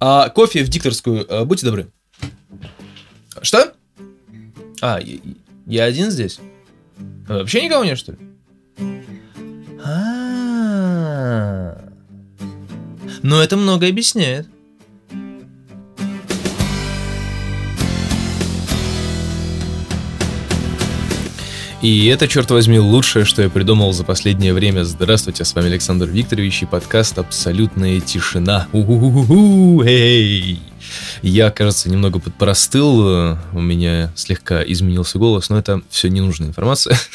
А кофе в дикторскую, э, будьте добры. Что? А, я, я один здесь? Вообще никого нет, что ли? А, Но ну, это много объясняет. И это, черт возьми, лучшее, что я придумал за последнее время. Здравствуйте, с вами Александр Викторович и подкаст «Абсолютная тишина». У-ху-ху-ху, эй! Я, кажется, немного подпростыл, у меня слегка изменился голос, но это все ненужная информация.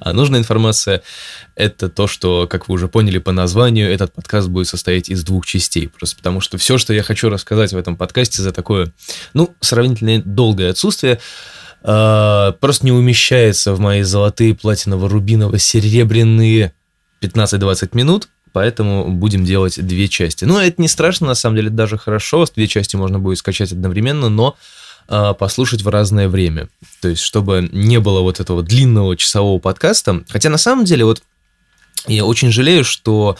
А нужная информация — это то, что, как вы уже поняли по названию, этот подкаст будет состоять из двух частей. Просто потому что все, что я хочу рассказать в этом подкасте за такое, ну, сравнительно долгое отсутствие, а, просто не умещается в мои золотые, платиново-рубиново-серебряные 15-20 минут, поэтому будем делать две части. Ну, это не страшно, на самом деле, даже хорошо, две части можно будет скачать одновременно, но а, послушать в разное время. То есть, чтобы не было вот этого длинного часового подкаста. Хотя, на самом деле, вот я очень жалею, что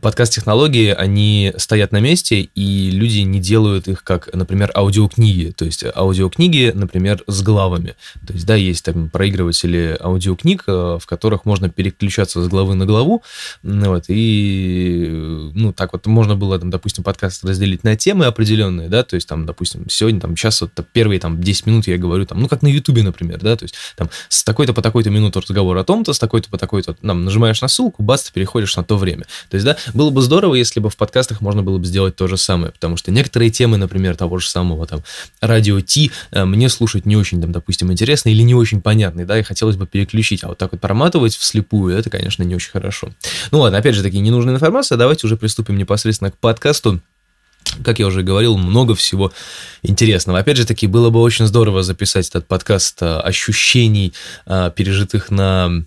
подкаст-технологии, они стоят на месте, и люди не делают их как, например, аудиокниги. То есть аудиокниги, например, с главами. То есть, да, есть там проигрыватели аудиокниг, э, в которых можно переключаться с главы на главу. Вот, и, ну, так вот можно было, там, допустим, подкаст разделить на темы определенные, да, то есть, там, допустим, сегодня, там, сейчас вот первые, там, 10 минут я говорю, там, ну, как на Ютубе, например, да, то есть, там, с такой-то по такой-то минуту разговор о том-то, с такой-то по такой-то, там, нажимаешь на ссылку, бац, ты переходишь на то время. То есть, да, было бы здорово, если бы в подкастах можно было бы сделать то же самое, потому что некоторые темы, например, того же самого там радио Ти, э, мне слушать не очень, там, допустим, интересно или не очень понятно, да, и хотелось бы переключить, а вот так вот проматывать вслепую, это, конечно, не очень хорошо. Ну ладно, опять же таки, ненужная информация, давайте уже приступим непосредственно к подкасту как я уже говорил, много всего интересного. Опять же таки, было бы очень здорово записать этот подкаст э, ощущений, э, пережитых на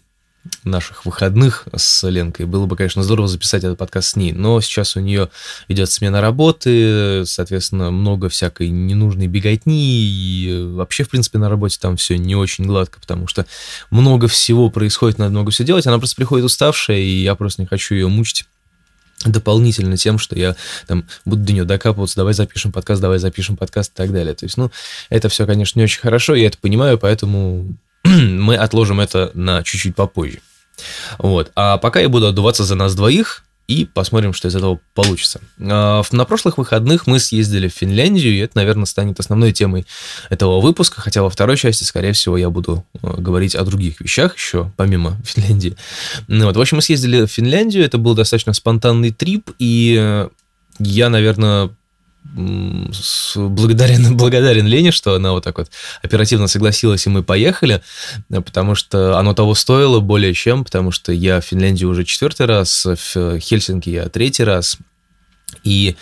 наших выходных с Ленкой. Было бы, конечно, здорово записать этот подкаст с ней, но сейчас у нее идет смена работы, соответственно, много всякой ненужной беготни, и вообще, в принципе, на работе там все не очень гладко, потому что много всего происходит, надо много все делать, она просто приходит уставшая, и я просто не хочу ее мучить дополнительно тем, что я там буду до нее докапываться, давай запишем подкаст, давай запишем подкаст и так далее. То есть, ну, это все, конечно, не очень хорошо, я это понимаю, поэтому мы отложим это на чуть-чуть попозже. Вот. А пока я буду отдуваться за нас двоих, и посмотрим, что из этого получится. А, на прошлых выходных мы съездили в Финляндию, и это, наверное, станет основной темой этого выпуска, хотя во второй части, скорее всего, я буду э, говорить о других вещах еще, помимо Финляндии. Ну, вот, в общем, мы съездили в Финляндию, это был достаточно спонтанный трип, и я, наверное, благодарен, благодарен Лене, что она вот так вот оперативно согласилась, и мы поехали, потому что оно того стоило более чем, потому что я в Финляндии уже четвертый раз, в Хельсинки я третий раз, и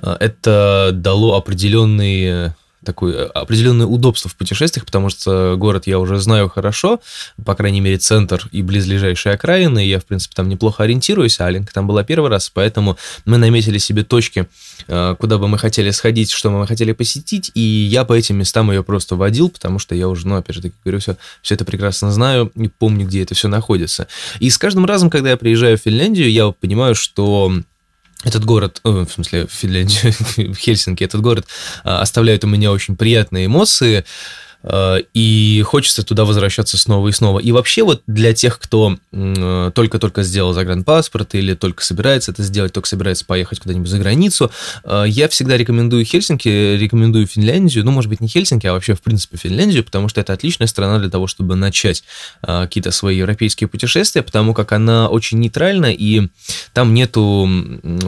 э, это дало определенные такое э, определенное удобство в путешествиях, потому что город я уже знаю хорошо, по крайней мере, центр и близлежащие окраины, я, в принципе, там неплохо ориентируюсь, а Аленка там была первый раз, поэтому мы наметили себе точки, э, куда бы мы хотели сходить, что мы хотели посетить, и я по этим местам ее просто водил, потому что я уже, ну, опять же таки говорю, все, все это прекрасно знаю и помню, где это все находится. И с каждым разом, когда я приезжаю в Финляндию, я понимаю, что этот город, э, в смысле, в Хельсинки, этот город а, оставляет у меня очень приятные эмоции. Э, и хочется туда возвращаться снова и снова. И вообще вот для тех, кто э, только-только сделал загранпаспорт или только собирается это сделать, только собирается поехать куда-нибудь за границу, э, я всегда рекомендую Хельсинки, рекомендую Финляндию, ну, может быть, не Хельсинки, а вообще, в принципе, Финляндию, потому что это отличная страна для того, чтобы начать какие-то свои европейские путешествия, потому как она очень нейтральна, и там нету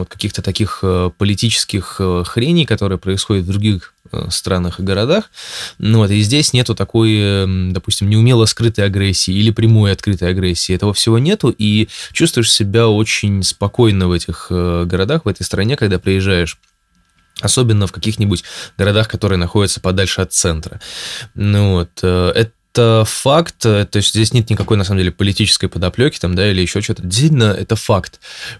каких-то таких политических хреней, которые происходят в других странах и городах. Ну, вот, и здесь нету такой, эм, допустим, неумело скрытой агрессии или прямой открытой агрессии. Этого всего нету, и чувствуешь себя очень спокойно в этих э, городах, в этой стране, когда приезжаешь особенно в каких-нибудь городах, которые находятся подальше от центра. Ну вот, э, это это факт, то есть здесь нет никакой, на самом деле, политической подоплеки там, да, или еще что-то. Действительно, это факт.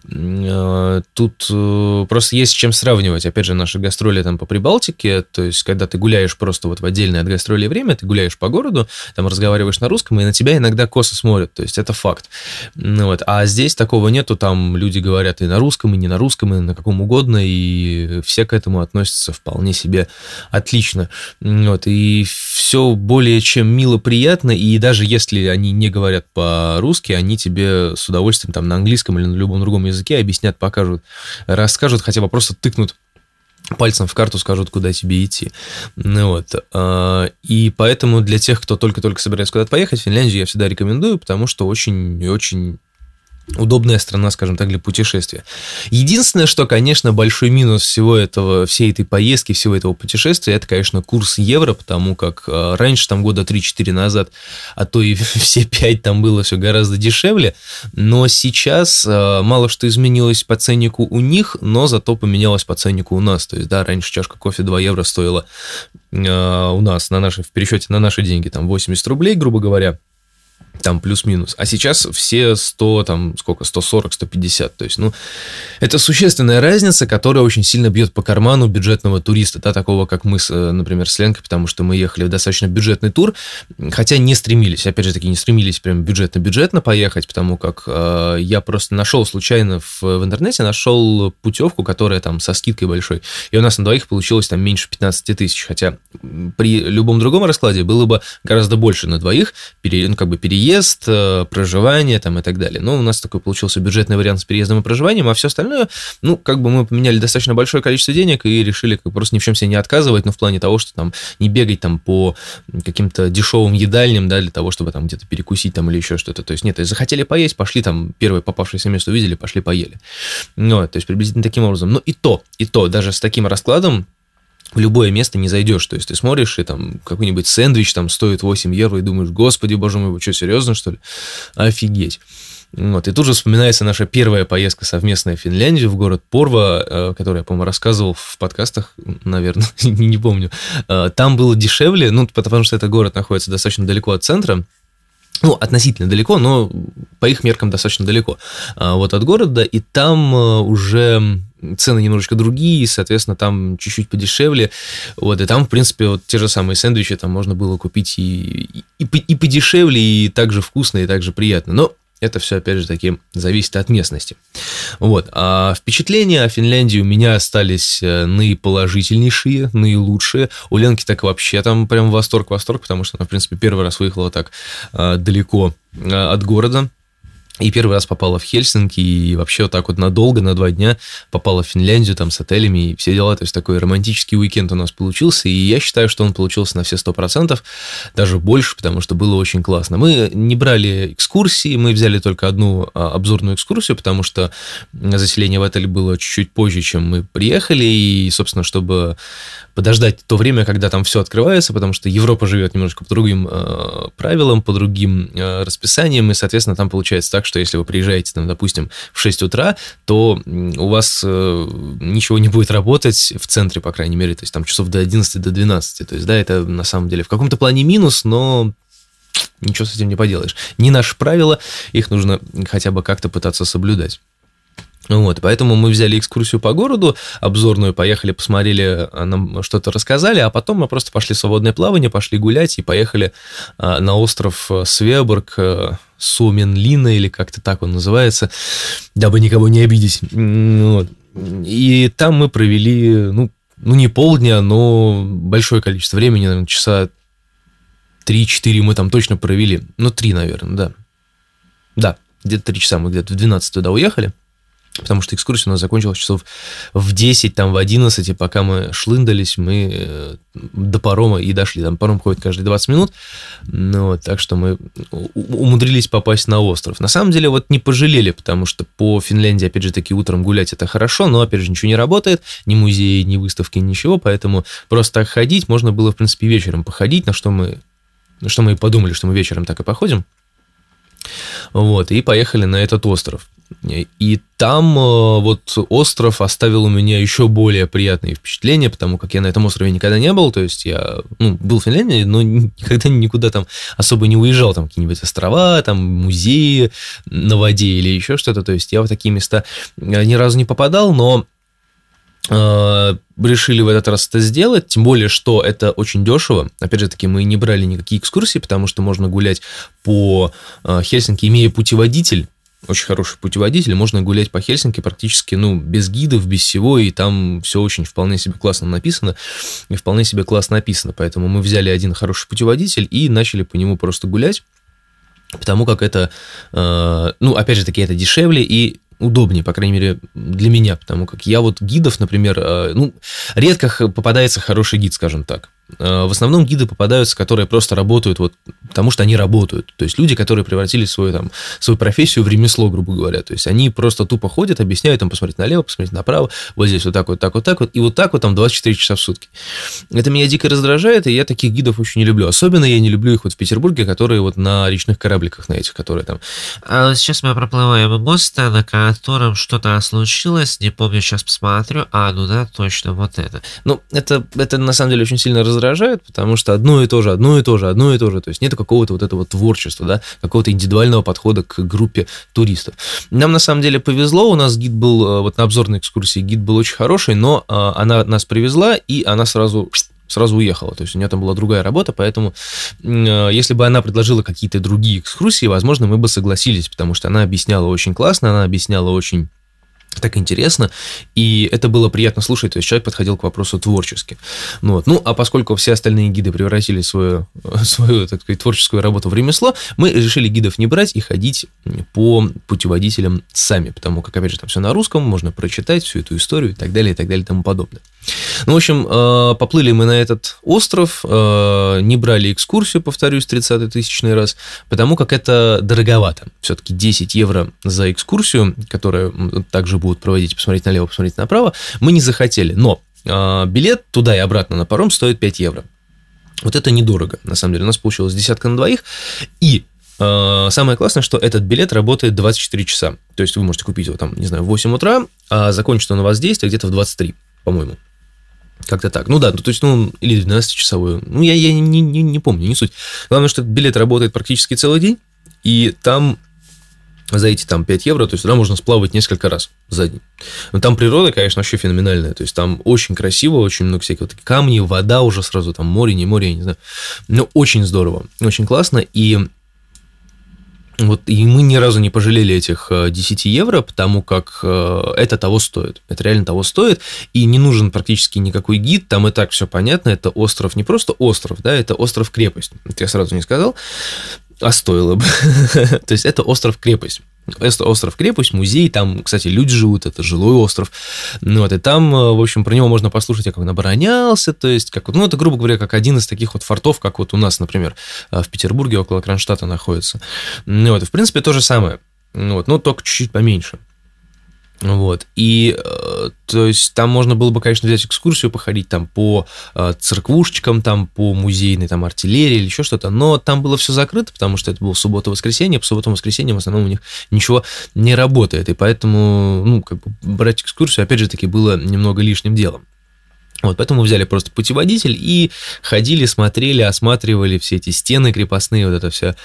Э, тут э, просто есть с чем сравнивать. Опять же, наши гастроли там по Прибалтике, то есть когда ты гуляешь просто вот в отдельное от гастроли время, ты гуляешь по городу, там разговариваешь на русском, и на тебя иногда косо смотрят, то есть это факт. Ну, вот. А здесь такого нету, там люди говорят и на русском, и не на русском, и на каком угодно, и все к этому относятся вполне себе отлично. Вот. И все более чем мило, приятно, и даже если они не говорят по-русски, они тебе с удовольствием там на английском или на любом другом языке объяснят, покажут, расскажут, хотя бы просто тыкнут пальцем в карту скажут, куда тебе идти. Ну вот. А, и поэтому для тех, кто только-только собирается куда-то поехать, Финляндию я всегда рекомендую, потому что очень-очень удобная страна, скажем так, для путешествия. Единственное, что, конечно, большой минус всего этого, всей этой поездки, всего этого путешествия, это, конечно, курс евро, потому как э, раньше, там, года 3-4 назад, а то и все 5 там было все гораздо дешевле, но сейчас э, мало что изменилось по ценнику у них, но зато поменялось по ценнику у нас. То есть, да, раньше чашка кофе 2 евро стоила э, у нас на наши, в пересчете на наши деньги, там, 80 рублей, грубо говоря, там плюс-минус. А сейчас все 100, там, сколько, 140, 150. То есть, ну, это существенная разница, которая очень сильно бьет по карману бюджетного туриста, да, такого, как мы, с, например, с Ленкой, потому что мы ехали в достаточно бюджетный тур, хотя не стремились, опять же таки, не стремились прям бюджетно-бюджетно поехать, потому как э, я просто нашел случайно в, в интернете, нашел путевку, которая там со скидкой большой, и у нас на двоих получилось там меньше 15 тысяч, хотя при любом другом раскладе было бы гораздо больше на двоих, пере, ну, как бы переезд переезд, э, проживание там и так далее. Но у нас такой получился бюджетный вариант с переездом и проживанием, а все остальное, ну, как бы мы поменяли достаточно большое количество денег и решили как просто ни в чем себе не отказывать, но в плане того, что там не бегать там по каким-то дешевым едальням, да, для того, чтобы там где-то перекусить там или еще что-то. То есть нет, захотели поесть, пошли там, первое попавшееся место увидели, пошли поели. Ну, то есть приблизительно таким образом. Но и то, и то, даже с таким раскладом, в любое место не зайдешь. То есть ты смотришь, и там какой-нибудь сэндвич там стоит 8 евро, и думаешь, господи, боже мой, вы что, серьезно, что ли? Офигеть. Вот, и тут же вспоминается наша первая поездка совместная в Финляндию, в город Порва, э, который я, по-моему, рассказывал в подкастах, наверное, не помню. Э, там было дешевле, ну, потому что этот город находится достаточно далеко от центра, ну, относительно далеко, но по их меркам достаточно далеко а, вот от города, и там э, уже цены немножечко другие, соответственно, там чуть-чуть подешевле, вот, и там, в принципе, вот те же самые сэндвичи там можно было купить и, и, и подешевле, и также вкусно, и также приятно, но это все, опять же, таки зависит от местности. Вот. А впечатления о Финляндии у меня остались э, наиположительнейшие, наилучшие. У Ленки так вообще там прям восторг-восторг, потому что она, в принципе, первый раз выехала так э, далеко э, от города. И первый раз попала в Хельсинки, и вообще вот так вот надолго, на два дня попала в Финляндию там с отелями и все дела. То есть такой романтический уикенд у нас получился, и я считаю, что он получился на все сто процентов, даже больше, потому что было очень классно. Мы не брали экскурсии, мы взяли только одну а, обзорную экскурсию, потому что заселение в отеле было чуть-чуть позже, чем мы приехали, и, собственно, чтобы подождать то время, когда там все открывается, потому что Европа живет немножко по другим э, правилам, по другим э, расписаниям, и, соответственно, там получается так, что если вы приезжаете, там, допустим, в 6 утра, то у вас э, ничего не будет работать в центре, по крайней мере, то есть там часов до 11, до 12, то есть, да, это на самом деле в каком-то плане минус, но ничего с этим не поделаешь. Не наши правила, их нужно хотя бы как-то пытаться соблюдать. Вот, поэтому мы взяли экскурсию по городу, обзорную, поехали, посмотрели, а, нам что-то рассказали, а потом мы просто пошли в свободное плавание, пошли гулять и поехали а, на остров э, Свеборг, э, Суменлина, или как-то так он называется, дабы никого не обидеть. Вот. И там мы провели, ну, ну, не полдня, но большое количество времени, наверное, часа 3-4 мы там точно провели. Ну, 3, наверное, да. Да, где-то 3 часа мы где-то в 12 туда уехали потому что экскурсия у нас закончилась часов в 10, там в 11, и пока мы шлындались, мы э, до парома и дошли. Там паром ходит каждые 20 минут, ну, вот, так что мы умудрились попасть на остров. На самом деле вот не пожалели, потому что по Финляндии, опять же таки, утром гулять это хорошо, но, опять же, ничего не работает, ни музеи, ни выставки, ничего, поэтому просто так ходить можно было, в принципе, вечером походить, на что мы, на что мы и подумали, что мы вечером так и походим. Вот, и поехали на этот остров. И там э, вот остров оставил у меня еще более приятные впечатления, потому как я на этом острове никогда не был, то есть я ну, был в Финляндии, но никогда никуда там особо не уезжал, там какие-нибудь острова, там музеи на воде или еще что-то, то есть я в такие места э, ни разу не попадал, но э, решили в этот раз это сделать, тем более, что это очень дешево. Опять же таки, мы не брали никакие экскурсии, потому что можно гулять по Хельсинки, имея путеводитель, очень хороший путеводитель, можно гулять по Хельсинки практически, ну, без гидов, без всего, и там все очень вполне себе классно написано, и вполне себе классно написано, поэтому мы взяли один хороший путеводитель и начали по нему просто гулять, потому как это, э, ну, опять же таки, это дешевле, и удобнее, по крайней мере, для меня, потому как я вот гидов, например, э, ну, редко попадается хороший гид, скажем так. Э, в основном гиды попадаются, которые просто работают вот потому, что они работают. То есть люди, которые превратили свою, там, свою профессию в ремесло, грубо говоря. То есть они просто тупо ходят, объясняют, там, посмотреть налево, посмотреть направо, вот здесь вот так вот, так вот, так вот, и вот так вот там 24 часа в сутки. Это меня дико раздражает, и я таких гидов очень не люблю. Особенно я не люблю их вот в Петербурге, которые вот на речных корабликах, на этих, которые там. А сейчас мы проплываем мост, на котором что-то случилось, не помню, сейчас посмотрю. А, ну да, точно, вот это. Ну, это, это на самом деле очень сильно раздражает раздражает, потому что одно и то же, одно и то же, одно и то же. То есть нет какого-то вот этого творчества, да, какого-то индивидуального подхода к группе туристов. Нам на самом деле повезло, у нас гид был, э, вот на обзорной экскурсии гид был очень хороший, но э, она нас привезла, и она сразу сразу уехала. То есть у нее там была другая работа, поэтому э, если бы она предложила какие-то другие экскурсии, возможно, мы бы согласились, потому что она объясняла очень классно, она объясняла очень так интересно, и это было приятно слушать, то есть человек подходил к вопросу творчески. Ну, вот. ну а поскольку все остальные гиды превратили свою, свою так сказать, творческую работу в ремесло, мы решили гидов не брать и ходить по путеводителям сами, потому как, опять же, там все на русском, можно прочитать всю эту историю и так далее, и так далее, и тому подобное. Ну, в общем, э, поплыли мы на этот остров, э, не брали экскурсию, повторюсь, 30 тысячный раз, потому как это дороговато. Все-таки 10 евро за экскурсию, которая также будут проводить, посмотреть налево, посмотреть направо, мы не захотели. Но э, билет туда и обратно на паром стоит 5 евро. Вот это недорого, на самом деле. У нас получилось десятка на двоих. И Самое классное, что этот билет работает 24 часа. То есть вы можете купить его там, не знаю, в 8 утра, а закончит он у вас действие где-то в 23, по-моему. Как-то так. Ну да, ну, то есть, ну, или 12-часовую. Ну, я, я не, не, не помню, не суть. Главное, что билет работает практически целый день, и там за эти там 5 евро, то есть туда можно сплавать несколько раз за день. Но там природа, конечно, вообще феноменальная. То есть там очень красиво, очень много всяких вот камней, вода уже сразу, там море, не море, я не знаю. Но очень здорово, очень классно. И вот, и мы ни разу не пожалели этих 10 э, евро, потому как э, это того стоит. Это реально того стоит. И не нужен практически никакой гид. Там и так все понятно. Это остров не просто остров, да, это остров-крепость. Это я сразу не сказал. А стоило бы. То есть это остров-крепость. Это остров-крепость, музей, там, кстати, люди живут, это жилой остров. Ну, вот, и там, э, в общем, про него можно послушать, как он оборонялся, то есть, как, ну, это, грубо говоря, как один из таких вот фортов, как вот у нас, например, э, в Петербурге около Кронштадта находится. Ну, вот, и, в принципе, то же самое, ну, вот, но только чуть-чуть поменьше. Вот. И, э, то есть, там можно было бы, конечно, взять экскурсию, походить там по э, церквушечкам, там по музейной там артиллерии или еще что-то, но там было все закрыто, потому что это было суббота-воскресенье, по субботам-воскресеньям в основном у них ничего не работает, и поэтому, ну, как бы брать экскурсию, опять же таки, было немного лишним делом. Вот, поэтому взяли просто путеводитель и ходили, смотрели, осматривали все эти стены крепостные, вот это все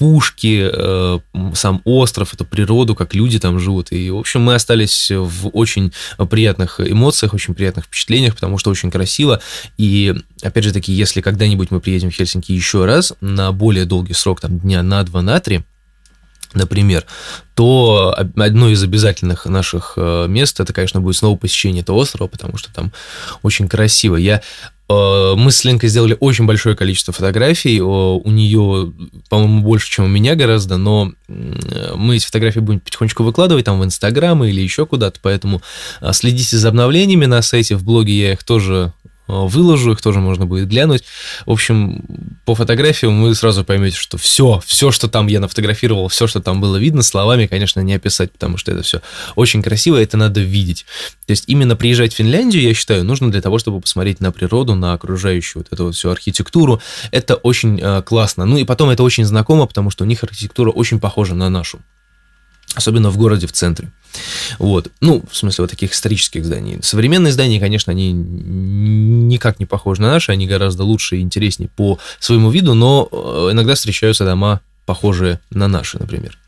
пушки, э, сам остров, эту природу, как люди там живут. И, в общем, мы остались в очень приятных эмоциях, очень приятных впечатлениях, потому что очень красиво. И, опять же таки, если когда-нибудь мы приедем в Хельсинки еще раз на более долгий срок, там, дня на два, на три, например, то одно из обязательных наших э, мест, это, конечно, будет снова посещение этого острова, потому что там очень красиво. Я мы с Ленкой сделали очень большое количество фотографий. У нее, по-моему, больше, чем у меня гораздо, но мы эти фотографии будем потихонечку выкладывать там в Инстаграм или еще куда-то, поэтому э, следите за обновлениями на сайте, в блоге я их тоже Э, выложу, их тоже можно будет глянуть. В общем, по фотографиям вы сразу поймете, что все, все, что там я нафотографировал, все, что там было видно, словами, конечно, не описать, потому что это все очень красиво, это надо видеть. То есть именно приезжать в Финляндию, я считаю, нужно для того, чтобы посмотреть на природу, на окружающую вот эту вот всю архитектуру. Это очень э, классно. Ну и потом это очень знакомо, потому что у них архитектура очень похожа на нашу. особенно в городе, в центре. Вот. Ну, в смысле, вот таких исторических зданий. Современные здания, конечно, они никак не похожи на наши, они гораздо лучше и интереснее по своему виду, но э, иногда встречаются дома, похожие на наши, например.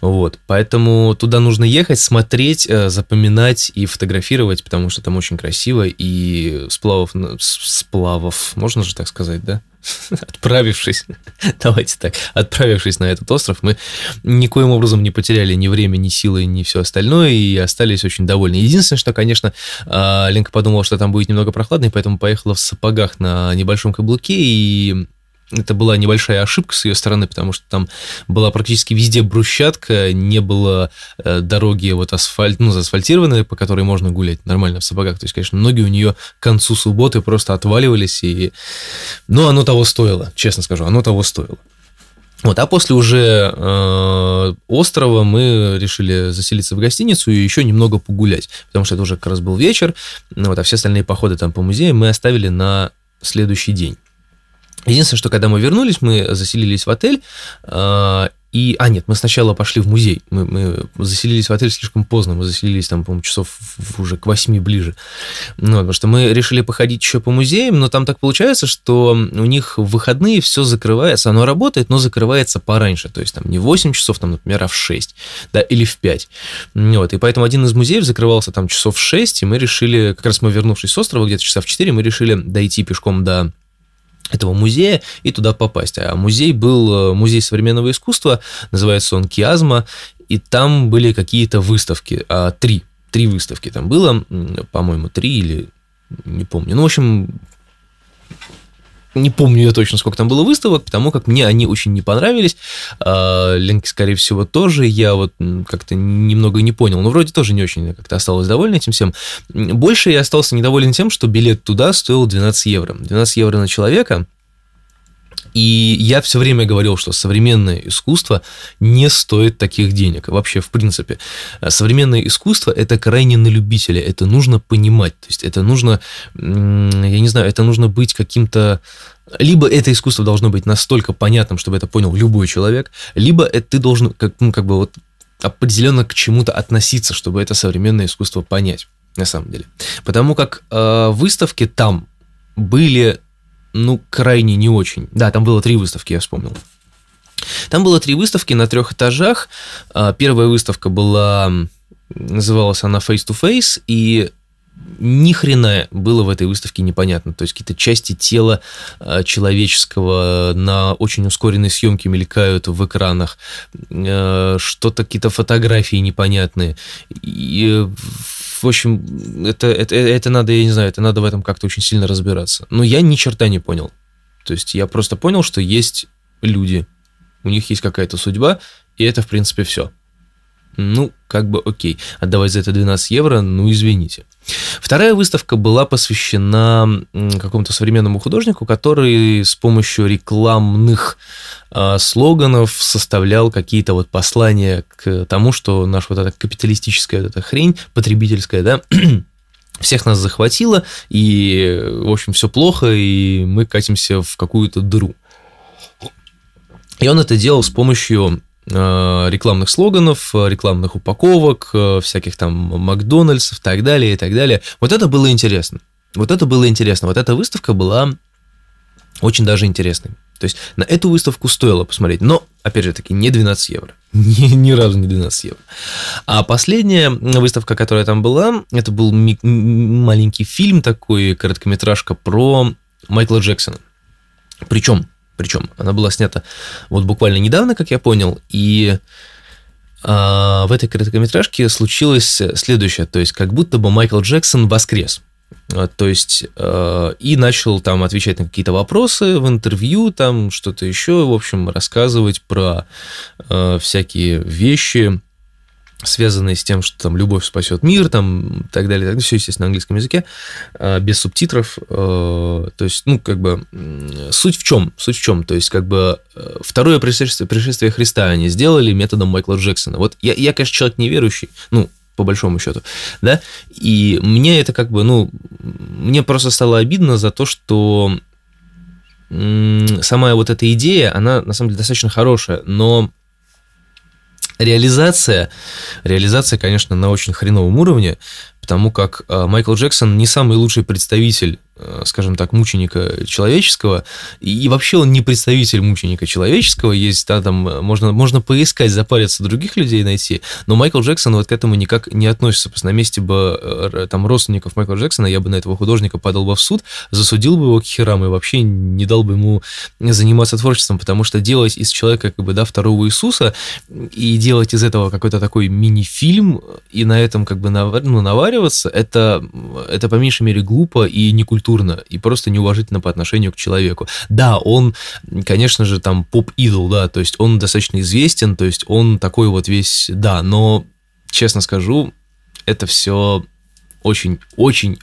Вот, поэтому туда нужно ехать, смотреть, э, запоминать и фотографировать, потому что там очень красиво, и сплавов, сплавов, можно же так сказать, да? Отправившись, давайте так, отправившись на этот остров, мы никоим образом не потеряли ни время, ни силы, ни все остальное, и остались очень довольны. Единственное, что, конечно, а, Ленка подумала, что там будет немного прохладно, и поэтому поехала в сапогах на небольшом каблуке, и это была небольшая ошибка с ее стороны, потому что там была практически везде брусчатка, не было э, дороги вот асфальт, ну, заасфальтированной, по которой можно гулять нормально в сапогах. То есть, конечно, ноги у нее к концу субботы просто отваливались, и... но оно того стоило, честно скажу, оно того стоило. Вот, а после уже э, острова мы решили заселиться в гостиницу и еще немного погулять, потому что это уже как раз был вечер, вот, а все остальные походы там по музеям мы оставили на следующий день. Единственное, что когда мы вернулись, мы заселились в отель, а, и, а, нет, мы сначала пошли в музей. Мы, мы заселились в отель слишком поздно. Мы заселились там, по-моему, часов уже к восьми ближе. Ну, потому что мы решили походить еще по музеям, но там так получается, что у них в выходные все закрывается. Оно работает, но закрывается пораньше. То есть там не в 8 часов, там, например, а в 6, да, или в 5. Вот, и поэтому один из музеев закрывался там часов в 6, и мы решили, как раз мы вернувшись с острова, где-то часа в 4, мы решили дойти пешком до этого музея и туда попасть. А музей был э, музей современного искусства, называется он Киазма, и там были какие-то выставки, а, три, три выставки там было, по-моему, три или не помню. Ну, в общем, не помню я точно, сколько там было выставок, потому как мне они очень не понравились. А, Ленке, скорее всего, тоже. Я вот как-то немного не понял. Но вроде тоже не очень как-то осталось доволен этим всем. Больше я остался недоволен тем, что билет туда стоил 12 евро. 12 евро на человека. И я все время говорил, что современное искусство не стоит таких денег. Вообще, в принципе. Современное искусство – это крайне на любителя. Это нужно понимать. То есть, это нужно, я не знаю, это нужно быть каким-то либо это искусство должно быть настолько понятным, чтобы это понял любой человек, либо это ты должен как, ну, как бы вот определенно к чему-то относиться, чтобы это современное искусство понять, на самом деле. Потому как э, выставки там были ну, крайне не очень. Да, там было три выставки, я вспомнил. Там было три выставки на трех этажах. А, первая выставка была, называлась она Face to Face, и ни хрена было в этой выставке непонятно. То есть какие-то части тела а, человеческого на очень ускоренной съемке мелькают в экранах, а, что-то какие-то фотографии непонятные. И в общем, это, это, это надо, я не знаю, это надо в этом как-то очень сильно разбираться. Но я ни черта не понял. То есть я просто понял, что есть люди, у них есть какая-то судьба, и это, в принципе, все. Ну, как бы окей. Отдавать за это 12 евро, ну, извините. Вторая выставка была посвящена какому-то современному художнику, который с помощью рекламных э, слоганов составлял какие-то вот послания к тому, что наша вот эта капиталистическая вот эта хрень, потребительская, да, всех нас захватила, и, в общем, все плохо, и мы катимся в какую-то дыру. И он это делал с помощью рекламных слоганов, э, рекламных упаковок, э, всяких там Макдональдсов и так далее, и так далее. Вот это было интересно. Вот это было интересно. Вот эта выставка была очень даже интересной. То есть на эту выставку стоило посмотреть, но, опять же таки, не 12 евро. Ни, ни разу не 12 евро. А последняя выставка, которая там была, это был маленький фильм такой, короткометражка про Майкла Джексона. Причем причем она была снята вот буквально недавно, как я понял, и а, в этой короткометражке случилось следующее, то есть как будто бы Майкл Джексон воскрес. А, то есть э, и начал там отвечать на какие-то вопросы в интервью, там что-то еще, в общем, рассказывать про э, всякие вещи, связанные с тем, что там любовь спасет мир, там и так далее, так далее. все, естественно, на английском языке, а, без субтитров. Э, то есть, ну, как бы, суть в чем? Суть в чем? То есть, как бы, э, второе пришествие, пришествие Христа они сделали методом Майкла Джексона. Вот я, я, конечно, человек неверующий, ну, по большому счету, да, и мне это как бы, ну, мне просто стало обидно за то, что сама вот эта идея, она на самом деле достаточно хорошая, но Реализация, реализация, конечно, на очень хреновом уровне, потому как э, Майкл Джексон не самый лучший представитель скажем так, мученика человеческого, и вообще он не представитель мученика человеческого, есть, да, там, можно, можно поискать, запариться других людей найти, но Майкл Джексон вот к этому никак не относится, просто на месте бы, э, там, родственников Майкла Джексона, я бы на этого художника подал бы в суд, засудил бы его к херам и вообще не дал бы ему заниматься творчеством, потому что делать из человека, как бы, да, второго Иисуса, и делать из этого какой-то такой мини-фильм, и на этом, как бы, ну, навариваться, это, это по меньшей мере глупо и некультурно некультурно и просто неуважительно по отношению к человеку. Да, он, конечно же, там поп-идол, да, то есть он достаточно известен, то есть он такой вот весь, да, но, честно скажу, это все очень-очень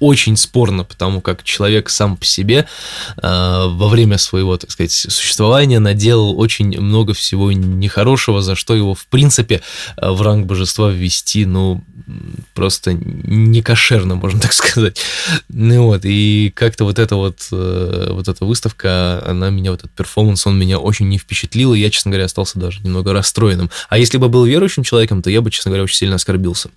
очень спорно, потому как человек сам по себе э, во время своего, так сказать, существования наделал очень много всего нехорошего, за что его, в принципе, э, в ранг божества ввести, ну, просто не кошерно, можно так сказать. Ну вот, и как-то вот эта вот, э, вот эта выставка, она меня, вот этот перформанс, он меня очень не впечатлил, и я, честно говоря, остался даже немного расстроенным. А если бы был верующим человеком, то я бы, честно говоря, очень сильно оскорбился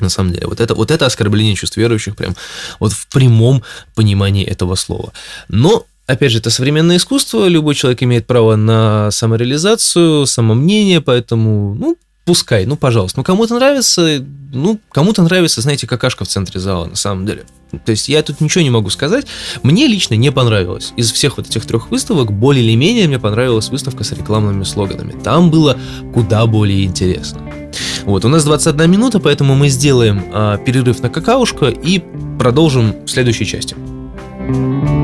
на самом деле. Вот это, вот это оскорбление чувств верующих прям вот в прямом понимании этого слова. Но Опять же, это современное искусство, любой человек имеет право на самореализацию, самомнение, поэтому, ну, пускай, ну, пожалуйста. Ну, кому-то нравится, ну, кому-то нравится, знаете, какашка в центре зала, на самом деле. То есть я тут ничего не могу сказать. Мне лично не понравилось. Из всех вот этих трех выставок более или менее мне понравилась выставка с рекламными слоганами. Там было куда более интересно. Вот, у нас 21 минута, поэтому мы сделаем а, перерыв на какаушку и продолжим в следующей части. thank you